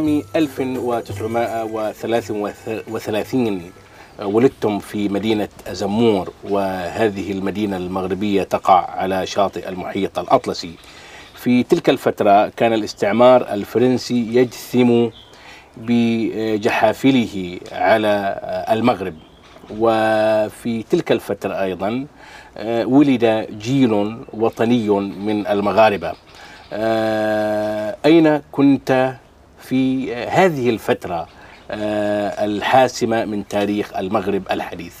عام 1933 ولدتم في مدينة أزمور وهذه المدينة المغربية تقع على شاطئ المحيط الأطلسي. في تلك الفترة كان الاستعمار الفرنسي يجثم بجحافله على المغرب. وفي تلك الفترة أيضا ولد جيل وطني من المغاربة. أين كنت في هذه الفترة الحاسمة من تاريخ المغرب الحديث.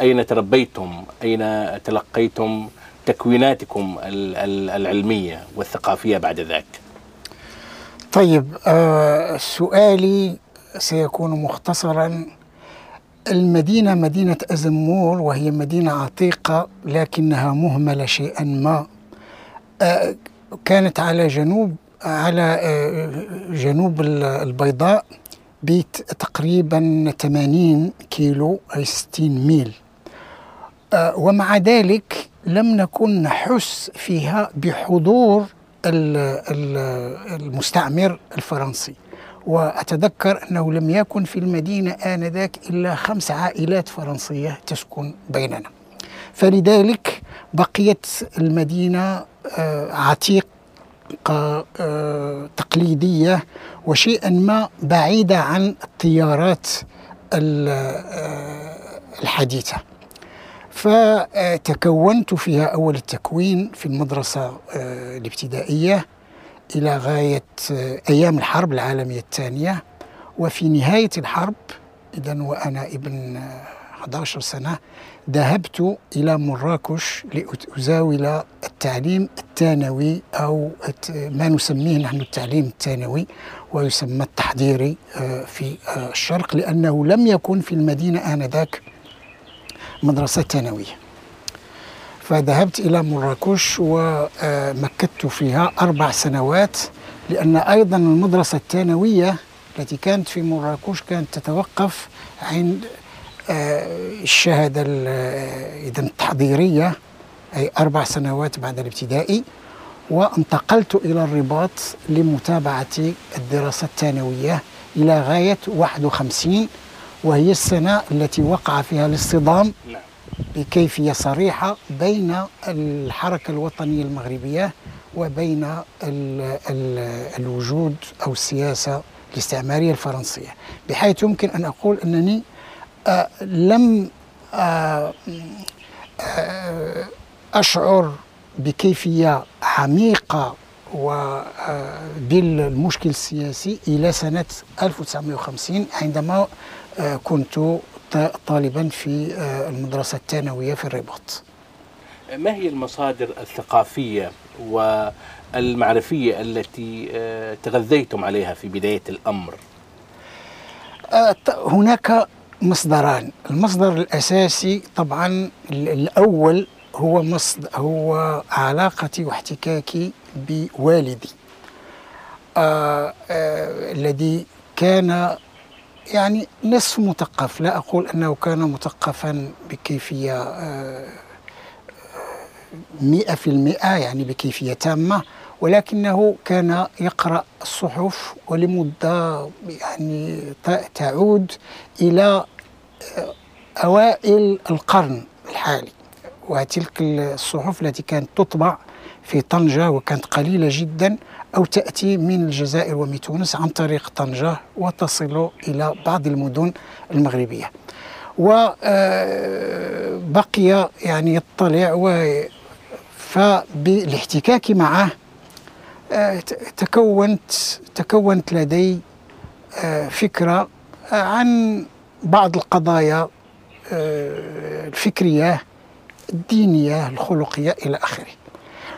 أين تربيتم؟ أين تلقيتم تكويناتكم العلمية والثقافية بعد ذاك؟ طيب آه سؤالي سيكون مختصرا. المدينة مدينة أزمور وهي مدينة عتيقة لكنها مهملة شيئا ما. آه كانت على جنوب على آه جنوب البيضاء بتقريبا 80 كيلو أي 60 ميل. آه ومع ذلك لم نكن نحس فيها بحضور المستعمر الفرنسي. وأتذكر أنه لم يكن في المدينة آنذاك إلا خمس عائلات فرنسية تسكن بيننا. فلذلك بقيت المدينة عتيقة تقليدية وشيئا ما بعيدة عن التيارات الحديثة. فتكونت فيها أول التكوين في المدرسة الابتدائية إلى غاية أيام الحرب العالمية الثانية. وفي نهاية الحرب إذا وأنا ابن 11 سنة ذهبت إلى مراكش لأزاول التعليم الثانوي أو ما نسميه نحن التعليم الثانوي ويسمى التحضيري في الشرق لأنه لم يكن في المدينة آنذاك مدرسة ثانوية. فذهبت إلى مراكش ومكثت فيها أربع سنوات لأن أيضا المدرسة الثانوية التي كانت في مراكش كانت تتوقف عند الشهادة إذا التحضيرية أي أربع سنوات بعد الابتدائي وانتقلت إلى الرباط لمتابعة الدراسة الثانوية إلى غاية 51 وهي السنة التي وقع فيها الاصطدام بكيفية صريحة بين الحركة الوطنية المغربية وبين ال ال الوجود أو السياسة الاستعمارية الفرنسية. بحيث يمكن أن أقول أنني آه لم آه آه أشعر بكيفية عميقة وبالمشكل السياسي إلى سنة 1950 عندما كنت طالبا في المدرسة الثانوية في الرباط ما هي المصادر الثقافية والمعرفية التي تغذيتم عليها في بداية الأمر؟ هناك مصدران. المصدر الأساسي طبعا الأول هو مصدر هو علاقتي واحتكاكي بوالدي. آه آه الذي كان يعني نصف مثقف. لا أقول أنه كان مثقفا بكيفية مئة في المئة يعني بكيفية تامة. ولكنه كان يقرأ الصحف ولمدة يعني تعود إلى أوائل القرن الحالي. وتلك الصحف التي كانت تطبع في طنجة وكانت قليلة جدا أو تأتي من الجزائر ومن تونس عن طريق طنجة وتصل إلى بعض المدن المغربية. وبقي يعني يطلع و فبالاحتكاك معه تكونت تكونت لدي فكرة عن بعض القضايا الفكرية الدينية الخلقية إلى آخره.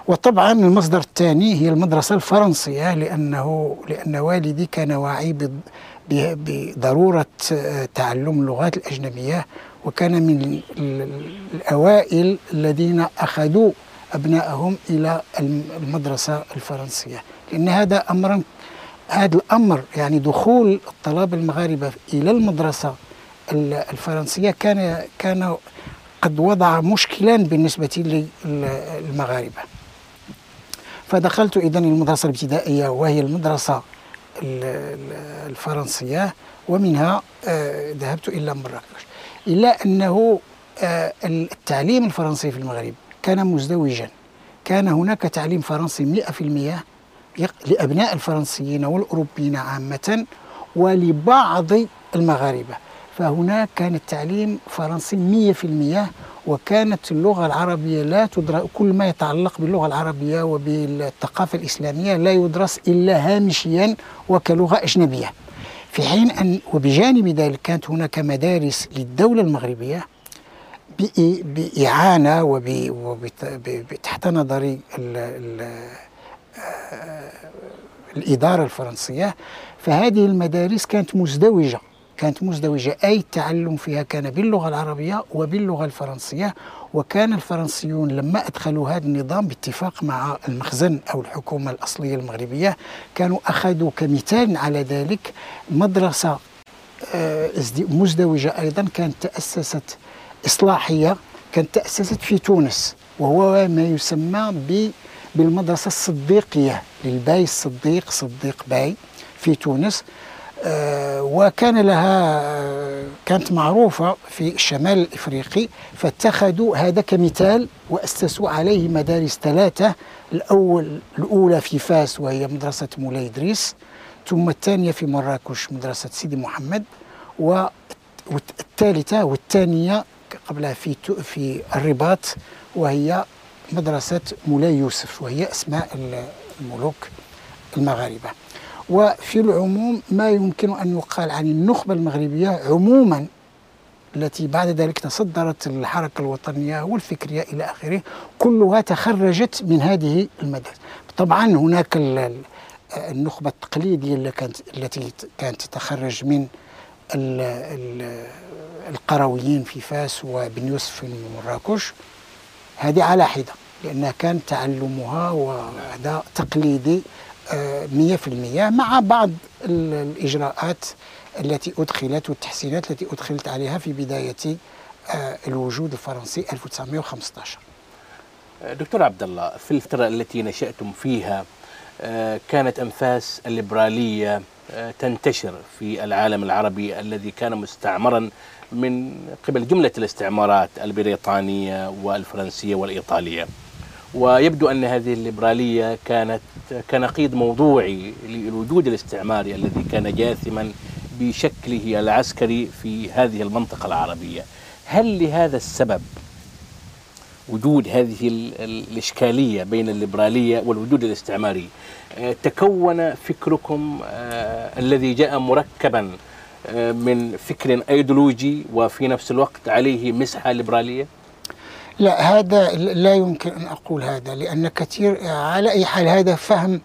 وطبعا المصدر الثاني هي المدرسة الفرنسية لأنه لأن والدي كان واعي بضرورة تعلم اللغات الأجنبية وكان من الأوائل الذين أخذوا أبنائهم إلى المدرسة الفرنسية. لأن هذا أمر هذا الأمر يعني دخول الطلاب المغاربة إلى المدرسة الفرنسية كان كان قد وضع مشكلا بالنسبة للمغاربة. فدخلت إذا المدرسة الابتدائية وهي المدرسة الفرنسية ومنها آه، ذهبت إلى مراكش. إلا أنه آه، التعليم الفرنسي في المغرب كان مزدوجا. كان هناك تعليم فرنسي 100% لأبناء الفرنسيين والأوروبيين عامة ولبعض المغاربة. فهناك كان التعليم فرنسي 100% وكانت اللغة العربية لا تدرس كل ما يتعلق باللغة العربية وبالثقافة الإسلامية لا يدرس إلا هامشيا وكلغة أجنبية. في حين أن وبجانب ذلك كانت هناك مدارس للدولة المغربية بإعانة وتحت نظر الإدارة الفرنسية. فهذه المدارس كانت مزدوجة كانت مزدوجة. أي التعلم فيها كان باللغة العربية وباللغة الفرنسية. وكان الفرنسيون لما أدخلوا هذا النظام باتفاق مع المخزن أو الحكومة الأصلية المغربية كانوا أخذوا كمثال على ذلك مدرسة آه، مزدوجة. أيضا كانت تأسست إصلاحية كانت تأسست في تونس وهو ما يسمى بالمدرسة الصادقية للباي الصادق صادق باي في تونس. آه، وكان لها كانت معروفة في الشمال الإفريقي فاتخذوا هذا كمثال وأسسوا عليه مدارس ثلاثة الأول الأولى في فاس وهي مدرسة مولاي إدريس ثم الثانية في مراكش مدرسة سيدي محمد والثالثة والثانية قبلها في في الرباط وهي مدرسة مولاي يوسف وهي أسماء الملوك المغاربة. وفي العموم ما يمكن أن يقال عن النخبة المغربية عموما التي بعد ذلك تصدرت الحركة الوطنية والفكرية إلى آخره كلها تخرجت من هذه المدارس. طبعا هناك النخبة التقليدية التي كانت تتخرج من القرويين في فاس وبن يوسف في مراكش هذه على حدة لأنها كان تعلمها وهذا تقليدي آه، مية في المية مع بعض الإجراءات التي أدخلت والتحسينات التي أدخلت عليها في بداية آه، الوجود الفرنسي 1915 دكتور عبد الله في الفترة التي نشأتم فيها آه، كانت أنفاس الليبرالية تنتشر في العالم العربي الذي كان مستعمرا من قبل جملة الاستعمارات البريطانية والفرنسية والإيطالية. ويبدو أن هذه الليبرالية كانت كنقيض موضوعي للوجود الاستعماري الذي كان جاثما بشكله العسكري في هذه المنطقة العربية. هل لهذا السبب وجود هذه الإشكالية بين الليبرالية والوجود الاستعماري آه، تكون فكركم آه، الذي جاء مركبا من فكر أيديولوجي وفي نفس الوقت عليه مسحة ليبرالية؟ لا هذا لا يمكن أن أقول هذا لأن كثير على أي حال هذا فهم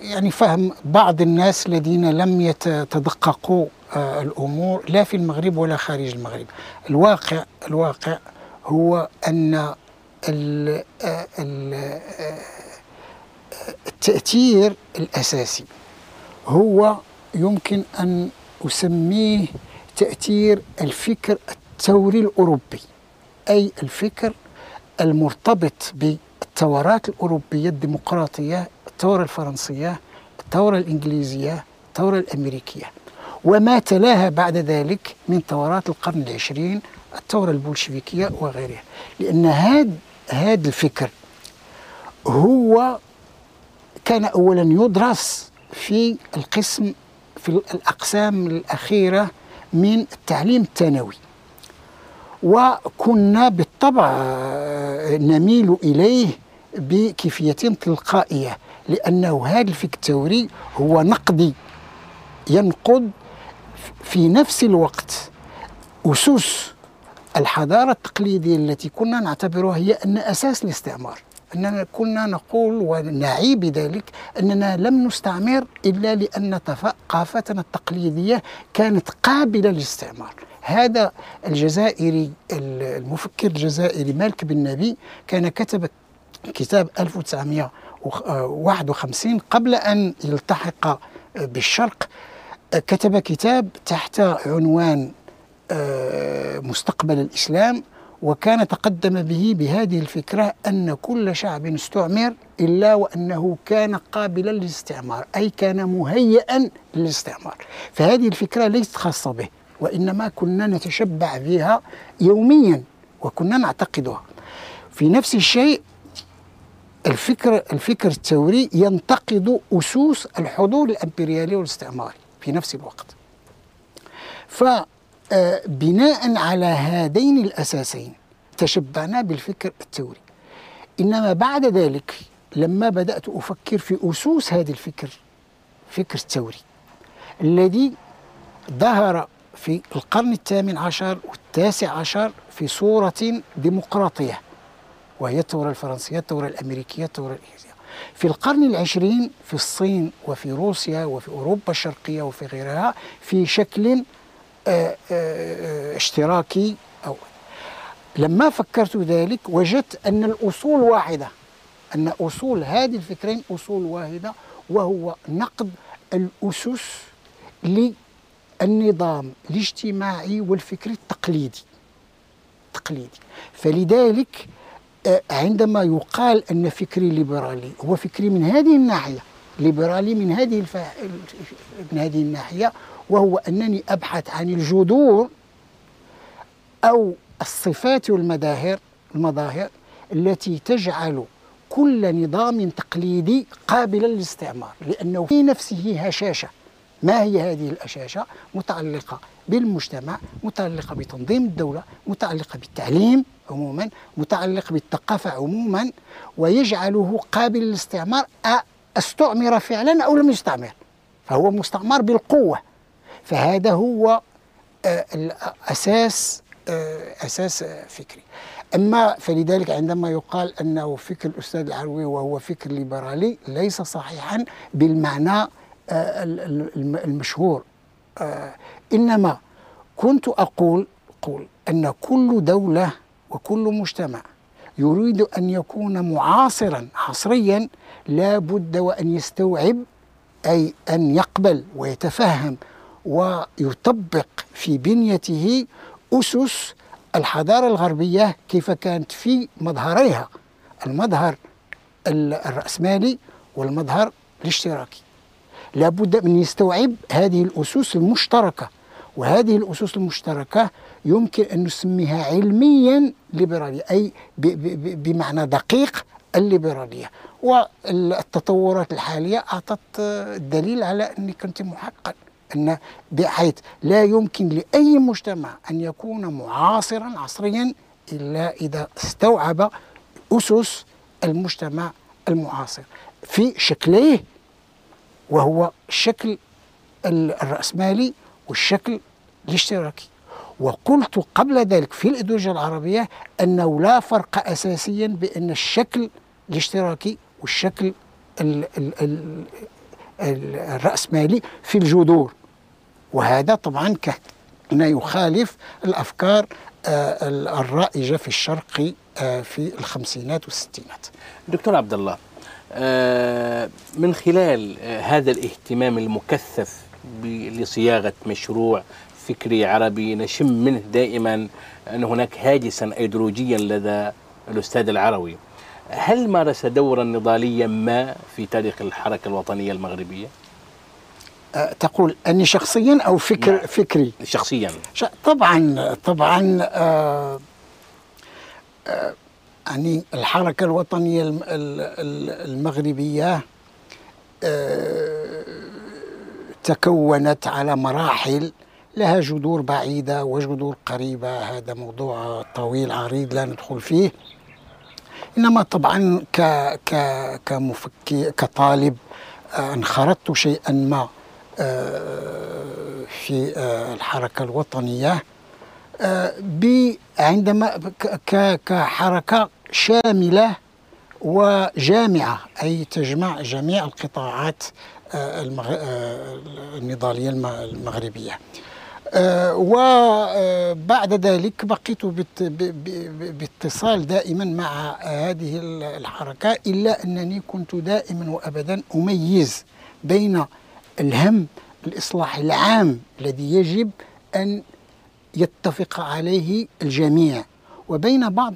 يعني فهم بعض الناس الذين لم يتدققوا الأمور لا في المغرب ولا خارج المغرب الواقع الواقع هو أن التأثير الأساسي هو يمكن أن أسميه تأثير الفكر الثوري الأوروبي أي الفكر المرتبط بالثورات الأوروبية الديمقراطية الثورة الفرنسية الثورة الإنجليزية الثورة الأمريكية. وما تلاها بعد ذلك من ثورات القرن العشرين الثورة البولشفيكية وغيرها. لأن هذا هذا الفكر هو كان أولا يدرس في القسم في الأقسام الأخيرة من التعليم الثانوي. وكنا بالطبع نميل إليه بكيفية تلقائية لأنه هذا الفكر الثوري هو نقدي ينقد في نفس الوقت أسس الحضارة التقليدية التي كنا نعتبرها هي أن أساس الاستعمار. أننا كنا نقول ونعي بذلك أننا لم نستعمر إلا لأن ثقافتنا التقليدية كانت قابلة للاستعمار. هذا الجزائري المفكر الجزائري مالك بن نبي كان كتب كتاب 1951 قبل أن يلتحق بالشرق كتب كتاب تحت عنوان آه، مستقبل الإسلام وكان تقدم به بهذه الفكرة أن كل شعب استعمر إلا وأنه كان قابلا للاستعمار أي كان مهيئا للاستعمار. فهذه الفكرة ليست خاصة به وإنما كنا نتشبع بها يوميا وكنا نعتقدها. في نفس الشيء الفكر الفكر الثوري ينتقد أسوس الحضور الإمبريالي والاستعماري في نفس الوقت. فبناء على هذين الأساسين تشبعنا بالفكر الثوري إنما بعد ذلك لما بدأت أفكر في أسوس هذا الفكر فكر الثوري الذي ظهر في القرن الثامن عشر والتاسع عشر في صورة ديمقراطية وهي الثورة الفرنسية الثورة الأمريكية الثورة الإنجليزية. في القرن العشرين في الصين وفي روسيا وفي أوروبا الشرقية وفي غيرها في شكل اشتراكي أو. لما فكرت ذلك وجدت أن الأصول واحدة أن أصول هذه الفكرين أصول واحدة وهو نقد الأسس للنظام الاجتماعي والفكري التقليدي. تقليدي. فلذلك آه، عندما يقال أن فكري ليبرالي هو فكري من هذه الناحية ليبرالي من هذه الف... من هذه الناحية وهو أنني أبحث عن الجذور أو الصفات والمظاهر المظاهر التي تجعل كل نظام تقليدي قابلا للاستعمار لأنه في نفسه هشاشة. ما هي هذه الهشاشة؟ متعلقة بالمجتمع متعلقة بتنظيم الدولة متعلقة بالتعليم عموما متعلق بالثقافة عموما ويجعله قابل للاستعمار. أستعمر فعلا أو لم يستعمر؟ فهو مستعمر بالقوة. فهذا هو آه، آه، أساس فكري. أما فلذلك عندما يقال أنه فكر الأستاذ العروي وهو فكر ليبرالي ليس صحيحا بالمعنى آه، المشهور. إنما كنت أقول قول أن كل دولة وكل مجتمع يريد أن يكون معاصرا عصريا لا بد وأن يستوعب أي أن يقبل ويتفهم ويطبق في بنيته أسس الحضارة الغربية كيف كانت في مظهريها المظهر الرأسمالي والمظهر الاشتراكي. لابد من يستوعب هذه الأسس المشتركة وهذه الأسس المشتركة يمكن أن نسميها علميا ليبرالية أي بمعنى دقيق الليبرالية. والتطورات الحالية أعطت دليل على أني كنت محقا أن بحيث لا يمكن لأي مجتمع أن يكون معاصرا عصريا إلا إذا استوعب أسس المجتمع المعاصر في شكليه وهو الشكل الرأسمالي والشكل الاشتراكي. وقلت قبل ذلك في الإيديولوجيا العربية أنه لا فرق أساسيا بين الشكل الاشتراكي والشكل ال ال ال الرأسمالي في الجذور. وهذا طبعا كان يخالف الأفكار آه، الرائجة في الشرق آه، في الخمسينات والستينات. دكتور عبد الله آه، من خلال هذا الاهتمام المكثف لصياغة مشروع فكري عربي نشم منه دائما أن هناك هاجسا أيديولوجيا لدى الأستاذ العروي. هل مارس دورا نضاليا ما في تاريخ الحركة الوطنية المغربية؟ تقول أني شخصيا أو فكر نعم. فكري؟ شخصيا. طبعا طبعا أه أه يعني الحركة الوطنية المغربية أه تكونت على مراحل لها جذور بعيدة وجذور قريبة. هذا موضوع طويل عريض لا ندخل فيه. إنما طبعا ك ك كمفكر كطالب آه، انخرطت شيئا ما. آه، في آه، الحركة الوطنية. عندما كحركة شاملة وجامعة أي تجمع جميع القطاعات النضالية المغربية. آه، وبعد ذلك بقيت باتصال دائما مع هذه الحركة إلا أنني كنت دائما وأبدا أميز بين الهم الإصلاح العام الذي يجب أن يتفق عليه الجميع. وبين بعض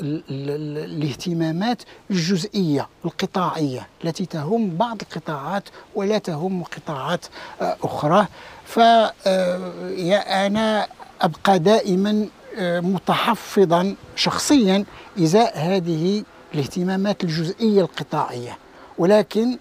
الاهتمامات الجزئية القطاعية التي تهم بعض القطاعات ولا تهم قطاعات آه، أخرى. فأنا أبقى دائما آه، متحفظا شخصيا إزاء هذه الاهتمامات الجزئية القطاعية. ولكن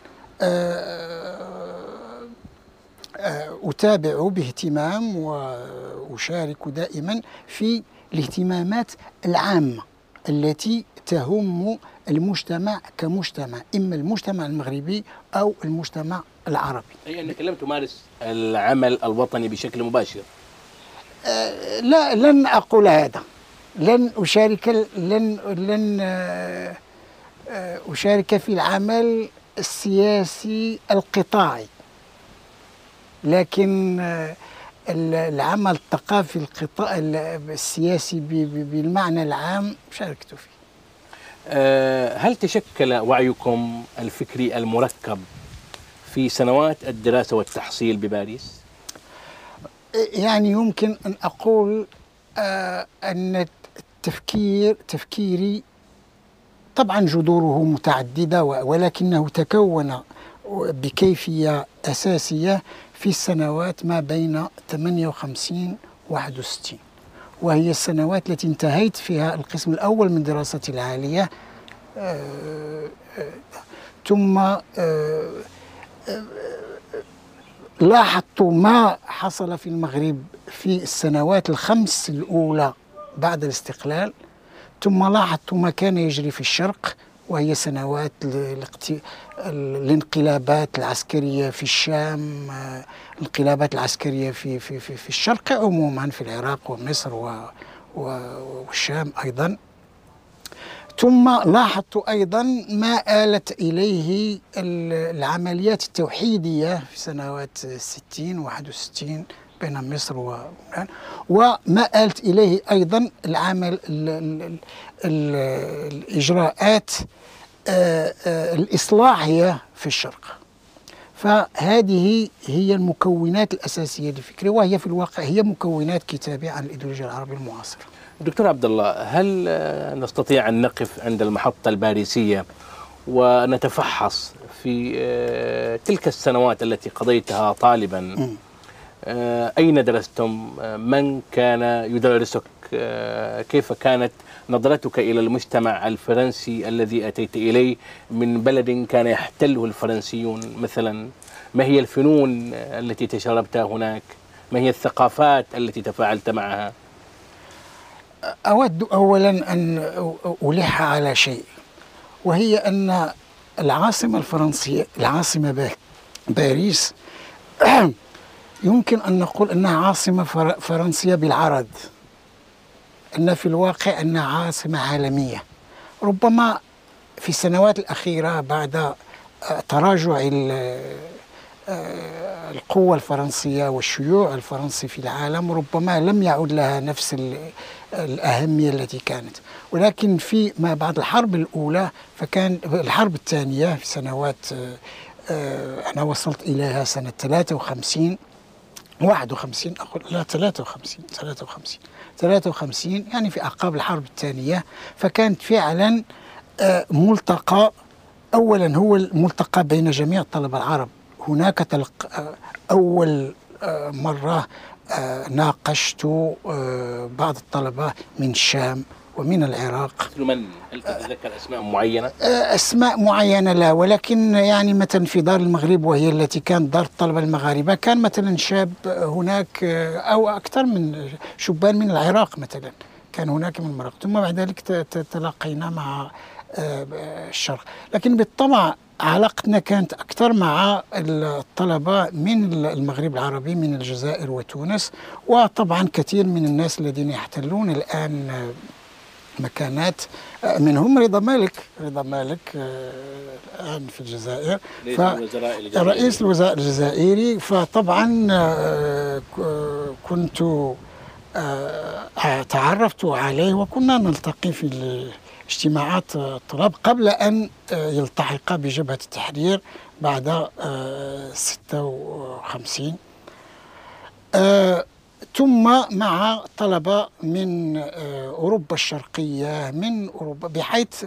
أتابع باهتمام وأشارك دائما في الاهتمامات العامة التي تهم المجتمع كمجتمع إما المجتمع المغربي أو المجتمع العربي. أي أنك لم تمارس العمل الوطني بشكل مباشر؟ أه لا لن أقول هذا. لن أشارك لن لن أه أشارك في العمل السياسي القطاعي. لكن أه العمل الثقافي القطاع السياسي بالمعنى العام شاركت فيه أه، هل تشكل وعيكم الفكري المركب في سنوات الدراسة والتحصيل بباريس؟ يعني يمكن أن أقول أه، أن التفكير تفكيري طبعا جذوره متعددة ولكنه تكون بكيفية أساسية في السنوات ما بين 58 و 61 وهي السنوات التي انتهيت فيها القسم الأول من دراستي العالية آه، آه، ثم آه، لاحظت ما حصل في المغرب في السنوات الخمس الأولى بعد الاستقلال ثم لاحظت ما كان يجري في الشرق وهي سنوات الانقلابات العسكرية في الشام الانقلابات العسكرية في, في, في, في الشرق عموما في العراق ومصر والشام أيضا. ثم لاحظت أيضا ما آلت إليه العمليات التوحيدية في سنوات 60 61 بين مصر و وما آلت إليه أيضا العمل ال ال ال الإجراءات آه، آه، الإصلاحية في الشرق. فهذه هي المكونات الأساسية للفكرة وهي في الواقع هي مكونات كتابي عن الإيديولوجيا العربية المعاصرة دكتور عبد الله هل نستطيع أن نقف عند المحطة الباريسية ونتفحص في آه، تلك السنوات التي قضيتها طالبا؟ م. أين درستم؟ من كان يدرسك؟ كيف كانت؟ نظرتك إلى المجتمع الفرنسي الذي أتيت إليه من بلد كان يحتله الفرنسيون مثلا؟ ما هي الفنون التي تشربتها هناك؟ ما هي الثقافات التي تفاعلت معها؟ أود أولا أن ألح على شيء وهي أن العاصمة الفرنسية العاصمة باريس يمكن أن نقول أنها عاصمة فرنسية بالعرض. أن في الواقع أنها عاصمة عالمية ربما في السنوات الأخيرة بعد آه، تراجع آه، القوة الفرنسية والشيوع الفرنسي في العالم ربما لم يعد لها نفس الأهمية التي كانت. ولكن في ما بعد الحرب الأولى فكان الحرب الثانية في سنوات آه، أنا وصلت إليها سنة 53 51 أقول لا 53 53 53 يعني في أعقاب الحرب الثانية فكانت فعلا آه، ملتقى أولا هو الملتقى بين جميع الطلبة العرب. هناك تلق آه، أول آه، مرة ناقشت بعض الطلبة من الشام ومن العراق. من؟ هل تتذكر أسماء معينة؟ آه، أسماء معينة لا ولكن يعني مثلا في دار المغرب وهي التي كانت دار الطلبة المغاربة كان مثلا شاب هناك آه، أو أكثر من شبان من العراق مثلا كان هناك من المغرب ثم بعد ذلك تلاقينا مع آه، الشرق. لكن بالطبع علاقتنا كانت أكثر مع الطلبة من المغرب العربي من الجزائر وتونس وطبعا كثير من الناس الذين يحتلون الآن مكانات. آه، منهم رضا مالك. رضا مالك آه، الآن في الجزائر. رئيس الوزراء الجزائري. فطبعا آه، كنت تعرفت عليه وكنا نلتقي في اجتماعات الطلاب قبل أن يلتحق بجبهة التحرير بعد 56 ثم مع طلبة من آه، أوروبا الشرقية من أوروبا بحيث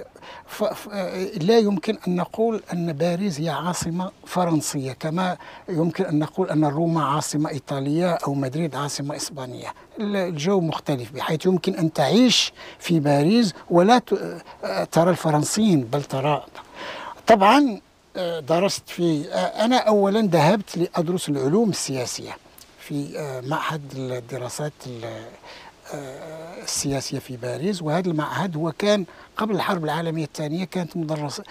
لا يمكن أن نقول أن باريس هي عاصمة فرنسية كما يمكن أن نقول أن روما عاصمة إيطالية أو مدريد عاصمة إسبانية. الجو مختلف بحيث يمكن أن تعيش في باريس ولا آه، ترى الفرنسيين بل ترى. طبعا آه، درست في أنا أولا ذهبت لأدرس العلوم السياسية. في آه، معهد الدراسات آه، السياسية في باريس. وهذا المعهد هو كان قبل الحرب العالمية الثانية كانت مدرسة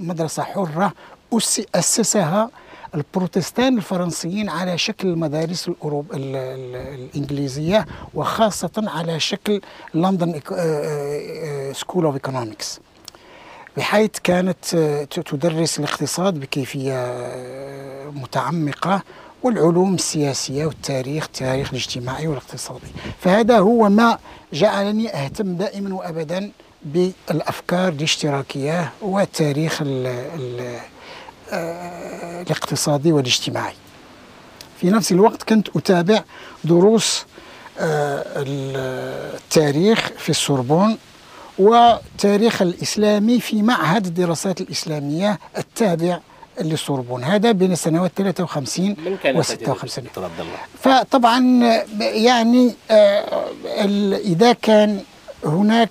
مدرسة حرة أسسها البروتستان الفرنسيين على شكل المدارس الأوروب الإنجليزية وخاصة على شكل London School of Economics بحيث كانت تدرس الاقتصاد بكيفية متعمقة. والعلوم السياسية والتاريخ التاريخ الاجتماعي والاقتصادي. فهذا هو ما جعلني أهتم دائما وأبدا بالأفكار الاشتراكية والتاريخ ال ال آه، الاقتصادي والاجتماعي. في نفس الوقت كنت أتابع دروس آه، التاريخ في السوربون والتاريخ الإسلامي في معهد الدراسات الإسلامية التابع للسوربون. هذا بين السنوات 53 و 56 فطبعا يعني آه إذا كان هناك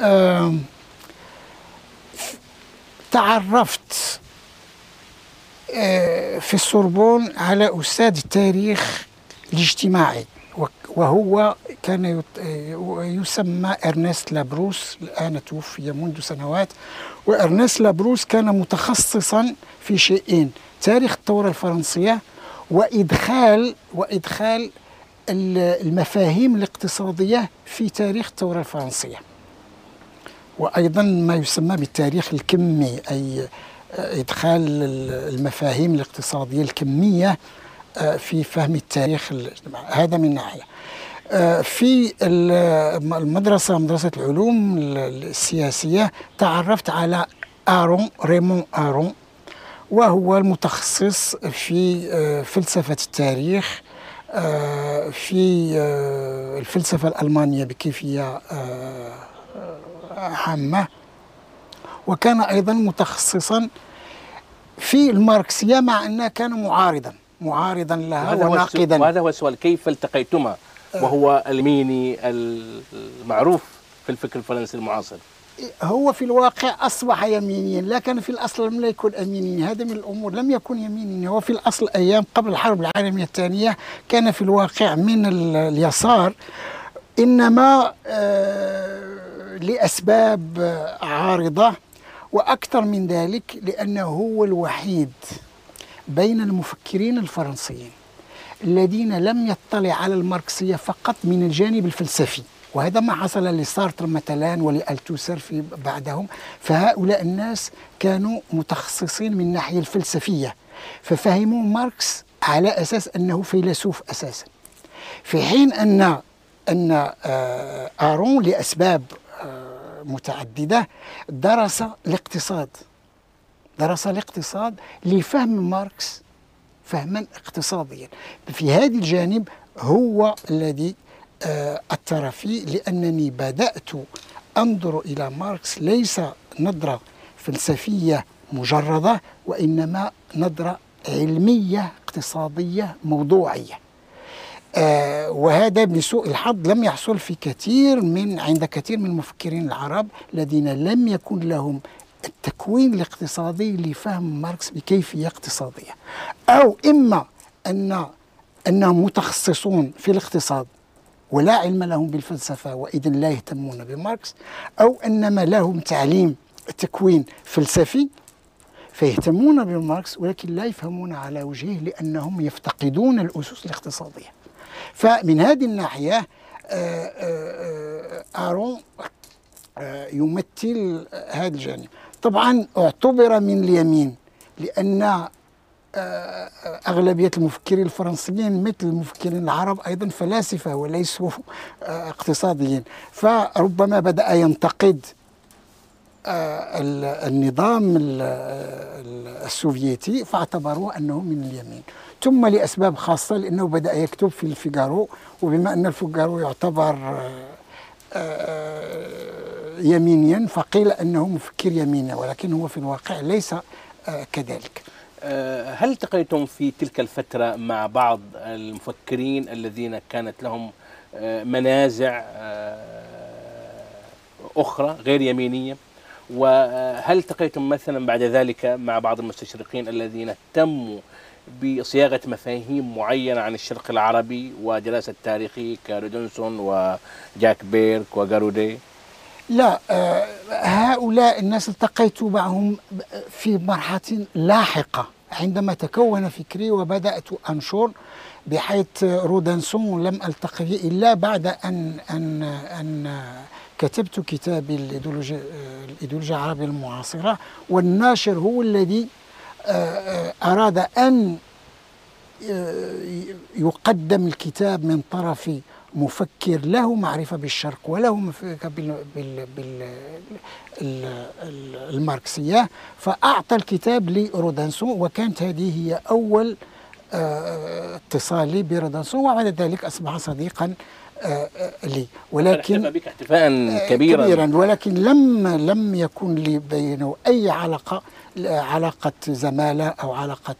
آه تعرفت آه في السوربون على أستاذ التاريخ الاجتماعي. وهو كان يسمى إرنست لابروس الآن توفي منذ سنوات. وإرنست لابروس كان متخصصا في شيئين تاريخ الثورة الفرنسية وادخال وإدخال المفاهيم الاقتصادية في تاريخ الثورة الفرنسية. وأيضا ما يسمى بالتاريخ الكمي أي إدخال المفاهيم الاقتصادية الكمية آه، في فهم التاريخ هذا من ناحية. آه، في المدرسة مدرسة العلوم السياسية تعرفت على آرون ريمون آرون وهو المتخصص في آه، فلسفة التاريخ في الفلسفة الألمانية بكيفية عامة. وكان أيضا متخصصا في الماركسية مع أنه كان معارضا. معارضا لها وناقدا. وهذا هو السؤال كيف التقيتما؟ وهو اليميني المعروف في الفكر الفرنسي المعاصر. هو في الواقع أصبح يمينيا لكن في الأصل لم يكن أمينيا هذا من الأمور لم يكن يمينيا. هو في الأصل أيام قبل الحرب العالمية الثانية كان في الواقع من اليسار إنما آه، لأسباب عارضة وأكثر من ذلك لأنه هو الوحيد بين المفكرين الفرنسيين الذين لم يطلع على الماركسية فقط من الجانب الفلسفي وهذا ما حصل لسارتر مثلا ولألتوسير فيما بعد. فهؤلاء الناس كانوا متخصصين من الناحية الفلسفية ففهموا ماركس على أساس أنه فيلسوف أساسا. في حين أن أن آه، آرون لأسباب آه، متعددة درس الاقتصاد. درس الاقتصاد لفهم ماركس فهما اقتصاديا. في هذا الجانب هو الذي آه، أثر فيه لأنني بدأت أنظر إلى ماركس ليس نظرة فلسفية مجردة وإنما نظرة علمية اقتصادية موضوعية. آه وهذا بسوء الحظ لم يحصل في كثير من عند كثير من المفكرين العرب الذين لم يكن لهم التكوين الاقتصادي لفهم ماركس بكيفية اقتصادية أو إما أن أنهم متخصصون في الاقتصاد ولا علم لهم بالفلسفة وإذا لا يهتمون بماركس أو إما لهم تعليم تكوين فلسفي فيهتمون بماركس ولكن لا يفهمون على وجهه لأنهم يفتقدون الأسس الاقتصادية فمن هذه الناحية آه، آه، آه، آرون يمثل هذا الجانب طبعا اعتبر من اليمين لأن آه، أغلبية المفكرين الفرنسيين مثل المفكرين العرب أيضا فلاسفة وليسوا آه، اقتصاديين. فربما بدأ ينتقد آه، النظام السوفيتي فاعتبروه أنه من اليمين. ثم لأسباب خاصة لأنه بدأ يكتب في الفيجارو وبما أن الفيجارو يعتبر يمينيا فقيل أنه مفكر يميني ولكن هو في الواقع ليس كذلك. هل التقيتم في تلك الفترة مع بعض المفكرين الذين كانت لهم منازع أخرى غير يمينية؟ وهل التقيتم مثلا بعد ذلك مع بعض المستشرقين الذين اهتموا بصياغة مفاهيم معينة عن الشرق العربي ودراسة التاريخي كرودنسون وجاك بيرك وجارودي؟ لا آه هؤلاء الناس التقيت معهم في مرحلة لاحقة. عندما تكون فكري وبدأت أنشر بحيث رودنسون لم ألتقي إلا بعد أن أن أن كتبت كتابي الإيديولوجيا الإيديولوجيا العربية المعاصرة والناشر هو الذي أراد أن يقدم الكتاب من طرف مفكر له معرفة بالشرق وله معرفة بالماركسية فأعطى الكتاب لرودانسون وكانت هذه هي أول اتصالي برودانسون وبعد ذلك أصبح صديقا لي. ولكن بك احتفاء كبيرا. كبيرا. ولكن لم لم يكن لي بينه أي علاقة علاقة زمالة أو علاقة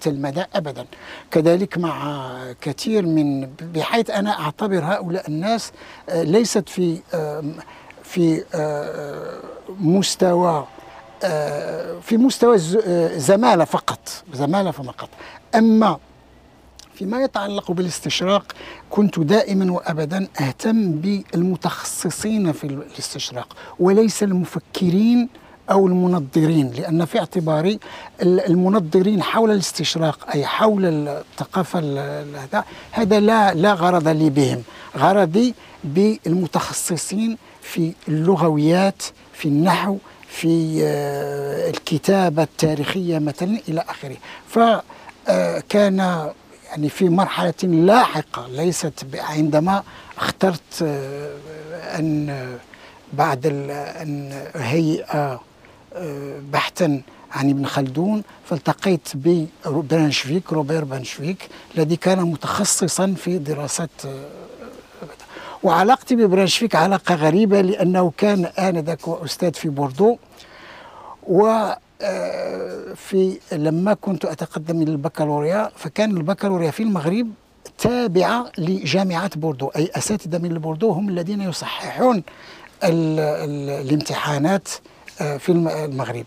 تلمذة أبدا. كذلك مع كثير من بحيث أنا أعتبر هؤلاء الناس ليست في في مستوى في مستوى زمالة فقط زمالة فقط أما فيما يتعلق بالاستشراق كنت دائما وابدا أهتم بالمتخصصين في الاستشراق وليس المفكرين أو المنظرين لأن في اعتباري المنظرين حول الاستشراق أي حول الثقافة هذا لا لا غرض لي بهم. غرضي بالمتخصصين في اللغويات في النحو في الكتابة التاريخية مثلا إلى آخره. فكان يعني في مرحلة لاحقة ليست عندما اخترت أن بعد أن هيأت بحثا عن ابن خلدون فالتقيت ببرانشفيك روبير برانشفيك الذي كان متخصصا في دراسة وعلاقتي ببرانشفيك علاقة غريبة لأنه كان آنذاك أستاذ في بوردو و في لما كنت أتقدم إلى البكالوريا فكان البكالوريا في المغرب تابعة لجامعة بوردو أي أساتذة من بوردو هم الذين يصححون ال ال الامتحانات في المغرب.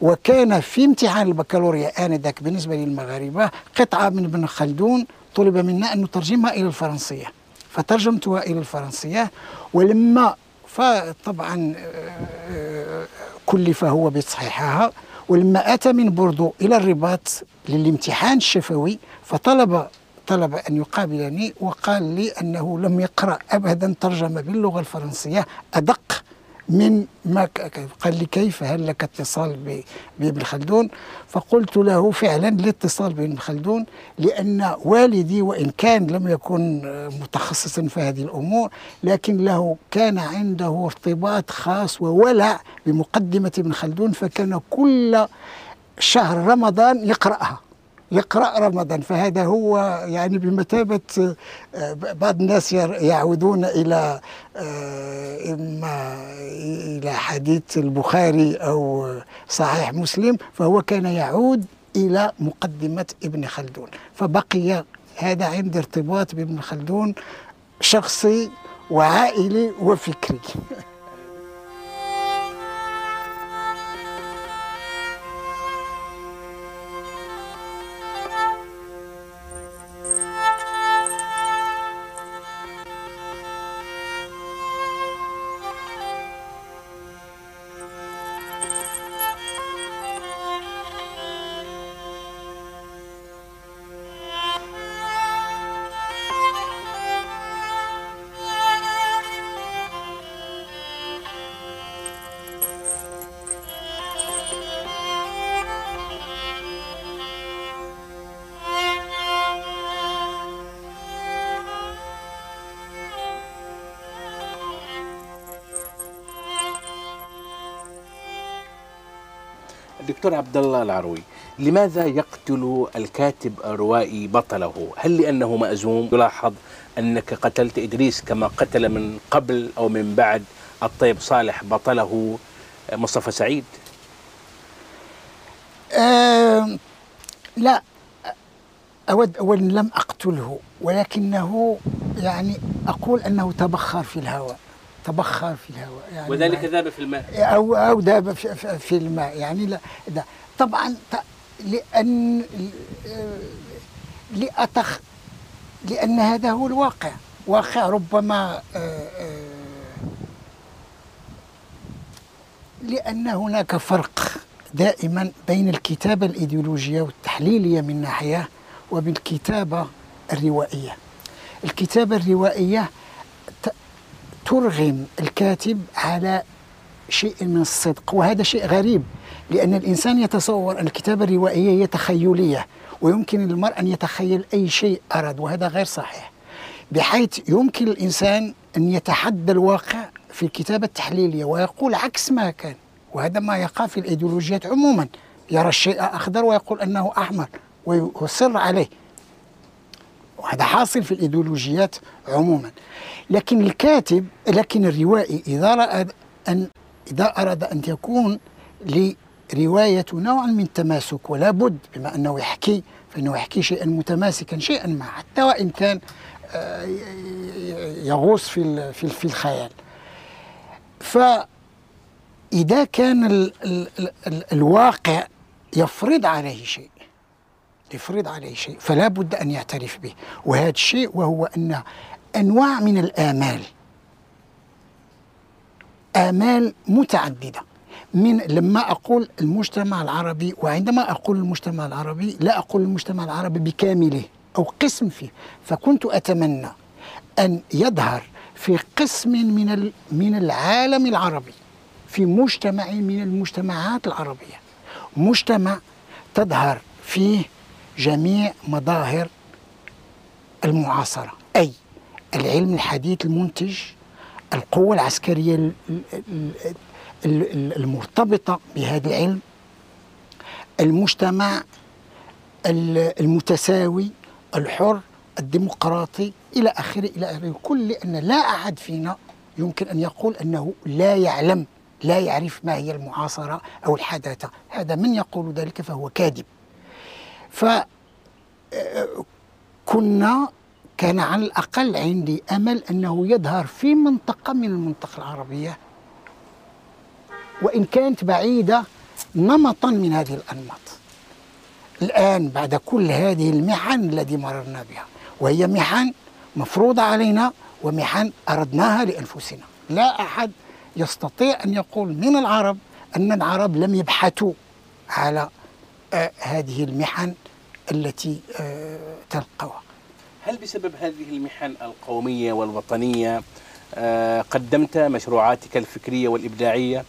وكان في امتحان البكالوريا آنذاك بالنسبة للمغاربة قطعة من ابن خلدون طلب منا أن نترجمها إلى الفرنسية. فترجمتها إلى الفرنسية ولما فطبعا كلف هو بتصحيحها ولما أتى من بوردو إلى الرباط للامتحان الشفوي فطلب طلب أن يقابلني وقال لي أنه لم يقرأ أبدا ترجمة باللغة الفرنسية أدق. من ما قال لي كيف؟ هل لك اتصال بابن خلدون؟ فقلت له فعلا الاتصال بابن خلدون لأن والدي وإن كان لم يكن متخصصا في هذه الأمور لكن له كان عنده ارتباط خاص وولع بمقدمة ابن خلدون فكان كل شهر رمضان يقرأها. يقرأ رمضان فهذا هو يعني بمثابة بعض الناس يعودون إلى إما إلى حديث البخاري أو صحيح مسلم فهو كان يعود إلى مقدمة ابن خلدون. فبقي هذا عندي ارتباط بابن خلدون شخصي وعائلي وفكري. دكتور عبد الله العروي لماذا يقتل الكاتب الروائي بطله؟ هل لأنه مأزوم؟ يلاحظ أنك قتلت إدريس كما قتل من قبل أو من بعد الطيب صالح بطله مصطفى سعيد. آه لا أود أولا لم أقتله ولكنه يعني أقول أنه تبخر في الهواء تبخر في الهواء يعني وذلك ذاب في الماء. أو أو ذاب في, في الماء يعني لا ده طبعا لأن لأتخ لأن هذا هو الواقع. واقع ربما آه، آه، لأن هناك فرق دائما بين الكتابة الإيديولوجية والتحليلية من ناحية وبالكتابة الروائية. الكتابة الروائية ترغم الكاتب على شيء من الصدق وهذا شيء غريب لأن الإنسان يتصور أن الكتابة الروائية هي تخيلية ويمكن للمرء أن يتخيل أي شيء أراد وهذا غير صحيح. بحيث يمكن الإنسان أن يتحدى الواقع في الكتابة التحليلية ويقول عكس ما كان وهذا ما يقع في الإيديولوجيات عموما. يرى الشيء أخضر ويقول أنه أحمر ويصر عليه. وهذا حاصل في الإيديولوجيات عموما. لكن الكاتب لكن الروائي إذا أراد أن إذا أراد أن يكون لرواية نوع من تماسك ولا بد بما أنه يحكي فإنه يحكي شيئا متماسكا شيئا ما حتى وإن كان آه، يغوص في في الخيال. فإذا كان ال ال ال الواقع يفرض عليه شيء يفرض عليه شيء فلا بد أن يعترف به. وهذا الشيء وهو أن أنواع من الآمال آمال متعددة. من لما أقول المجتمع العربي وعندما أقول المجتمع العربي لا أقول المجتمع العربي بكامله أو قسم فيه. فكنت أتمنى أن يظهر في قسم من من العالم العربي في مجتمع من المجتمعات العربية. مجتمع تظهر فيه جميع مظاهر المعاصرة. أي العلم الحديث المنتج القوة العسكرية المرتبطة بهذا العلم المجتمع المتساوي الحر الديمقراطي إلى آخره إلى آخره. كل لأن لا أحد فينا يمكن أن يقول أنه لا يعلم لا يعرف ما هي المعاصرة أو الحداثة. هذا من يقول ذلك فهو كاذب. فكنا كان على الأقل عندي أمل أنه يظهر في منطقة من المنطقة العربية. وإن كانت بعيدة نمطا من هذه الأنماط. الآن بعد كل هذه المحن التي مررنا بها وهي محن مفروضة علينا ومحن أردناها لأنفسنا. لا أحد يستطيع أن يقول من العرب أن العرب لم يبحثوا على هذه المحن التي آه تلقوها هل بسبب هذه المحن القومية والوطنية آه قدمت مشروعاتك الفكرية والإبداعية؟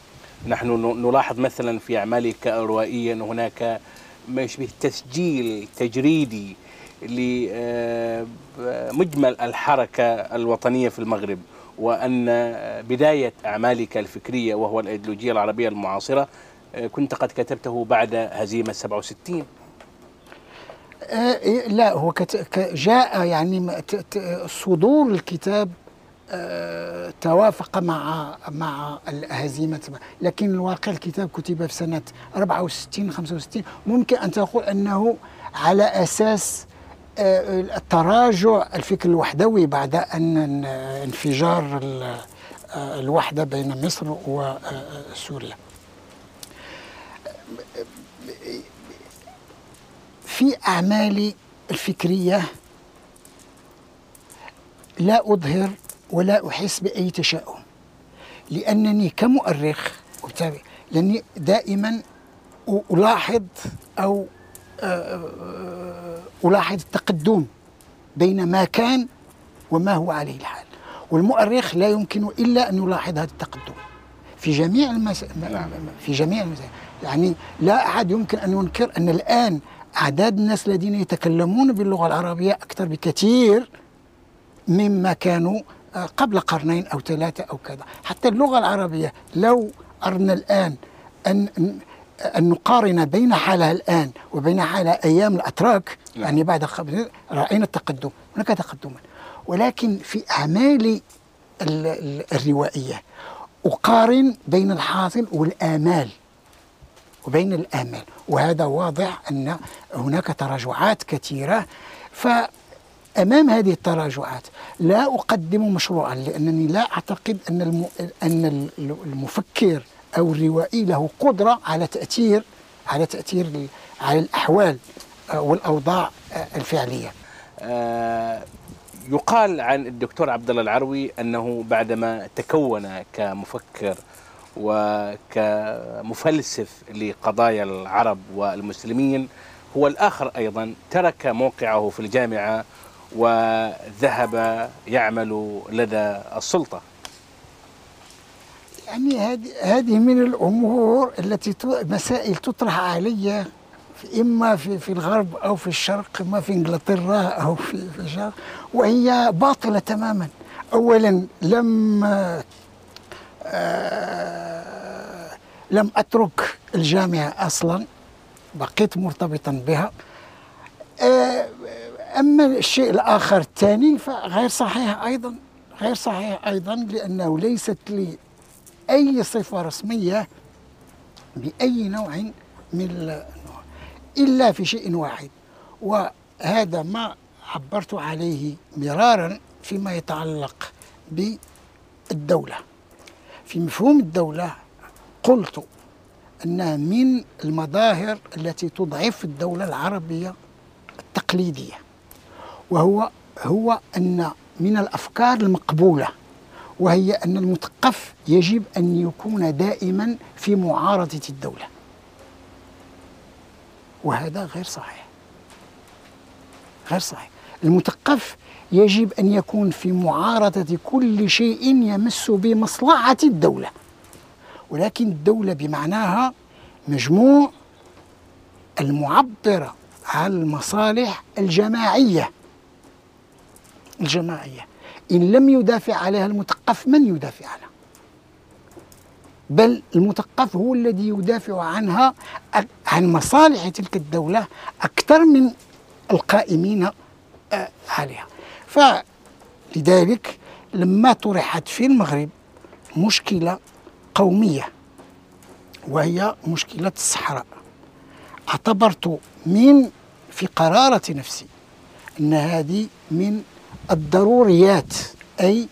نحن نلاحظ مثلا في أعمالك الروائية أن هناك ما يشبه تسجيل تجريدي لمجمل الحركة الوطنية في المغرب وأن بداية أعمالك الفكرية وهو الأيديولوجية العربية المعاصرة آه، كنت قد كتبته بعد هزيمة 67 آه، إيه، لا هو جاء يعني صدور الكتاب آه، توافق مع مع هزيمة لكن الواقع الكتاب كتب في سنة 64 65 ممكن أن تقول أنه على أساس آه، التراجع الفكر الوحدوي بعد أن انفجار الوحدة بين مصر وسوريا في أعمالي الفكرية لا أظهر ولا أحس بأي تشاؤم لأنني كمؤرخ لأني دائما ألاحظ أو آه، آه، ألاحظ التقدم بين ما كان وما هو عليه الحال والمؤرخ لا يمكن إلا أن يلاحظ هذا التقدم في جميع المس... نعم. في جميع المسائل يعني لا أحد يمكن أن ينكر أن الآن أعداد الناس الذين يتكلمون باللغة العربية أكثر بكثير مما كانوا آه، قبل قرنين أو ثلاثة أو كذا. حتى اللغة العربية لو أردنا الآن أن أن نقارن بين حالها الآن وبين حالها أيام الأتراك نعم. يعني بعد رأينا التقدم هناك تقدما. ولكن في أعمال ال- ال- الروائية أقارن بين الحاصل والآمال. وبين الآمال وهذا واضح أن هناك تراجعات كثيرة. فأمام هذه التراجعات لا أقدم مشروعا لأنني لا الم... أن ال- المفكر أو الروائي له قدرة على تأثير على تأثير ال- على الأحوال والأوضاع آه، الفعلية. آه، يقال عن الدكتور عبد الله العروي أنه بعدما تكون كمفكر وكمفلسف لقضايا العرب والمسلمين هو الآخر أيضا ترك موقعه في الجامعة وذهب يعمل لدى السلطة. يعني هذه من الأمور التي مسائل تطرح علي إما في في الغرب أو في الشرق اما في إنجلترا أو في في الشرق وهي باطلة تماما. اولا لم لم أترك الجامعة أصلا بقيت مرتبطا بها. آه، أما الشيء الآخر الثاني فغير صحيح أيضا غير صحيح أيضا لأنه ليست لي أي صفة رسمية بأي نوع من النوع إلا في شيء واحد وهذا ما عبرت عليه مرارا فيما يتعلق بالدولة. في مفهوم الدولة قلت انها من المظاهر التي تضعف الدولة العربية التقليدية وهو هو أن من الأفكار المقبولة وهي أن المثقف يجب أن يكون دائما في معارضة الدولة. وهذا غير صحيح غير صحيح. المثقف يجب أن يكون في معارضة كل شيء يمس بمصلحة الدولة. ولكن الدولة بمعناها مجموع المعبره عن المصالح الجماعية. الجماعية. إن لم يدافع عليها المثقف من يدافع عنها؟ بل المثقف هو الذي يدافع عنها عن مصالح تلك الدولة أكثر من القائمين آه، عليها. فلذلك لما طرحت في المغرب مشكلة قومية وهي مشكلة الصحراء. اعتبرت من في قرارة نفسي أن هذه من الضروريات أي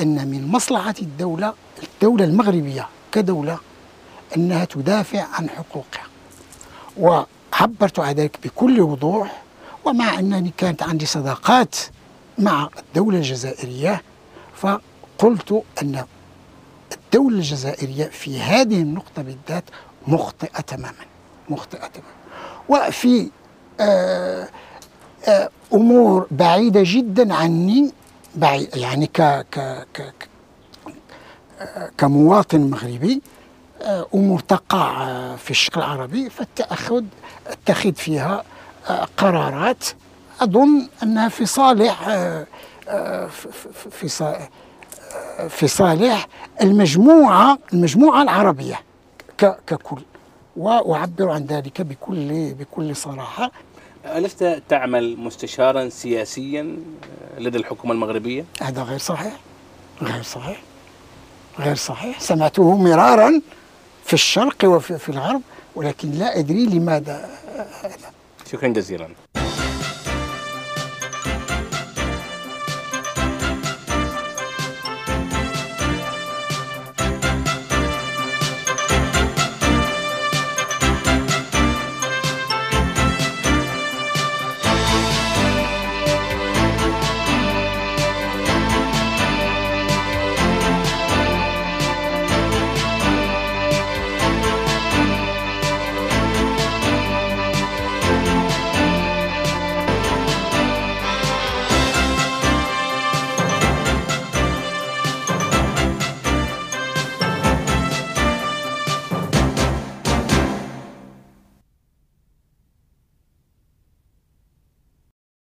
أن من مصلحة الدولة الدولة المغربية كدولة أنها تدافع عن حقوقها. وعبرت عن ذلك بكل وضوح ومع أنني كانت عندي صداقات مع الدولة الجزائرية فقلت أن الدولة الجزائرية في هذه النقطة بالذات مخطئة تماما مخطئة تماما. وفي آه آه أمور بعيدة جدا عني يعني ك ك ك كمواطن مغربي آه، أمور تقع في الشق العربي فالتأخذ أتخذ فيها قرارات. أظن أنها في صالح آه، آه، في- صالح في صالح المجموعة المجموعة العربية ككل. وأعبر عن ذلك بكل بكل صراحة. ألست تعمل مستشارا سياسيا لدى الحكومة المغربية؟ هذا غير صحيح غير صحيح غير صحيح. سمعته مرارا في الشرق وفي في الغرب ولكن لا أدري لماذا شكرا جزيلا.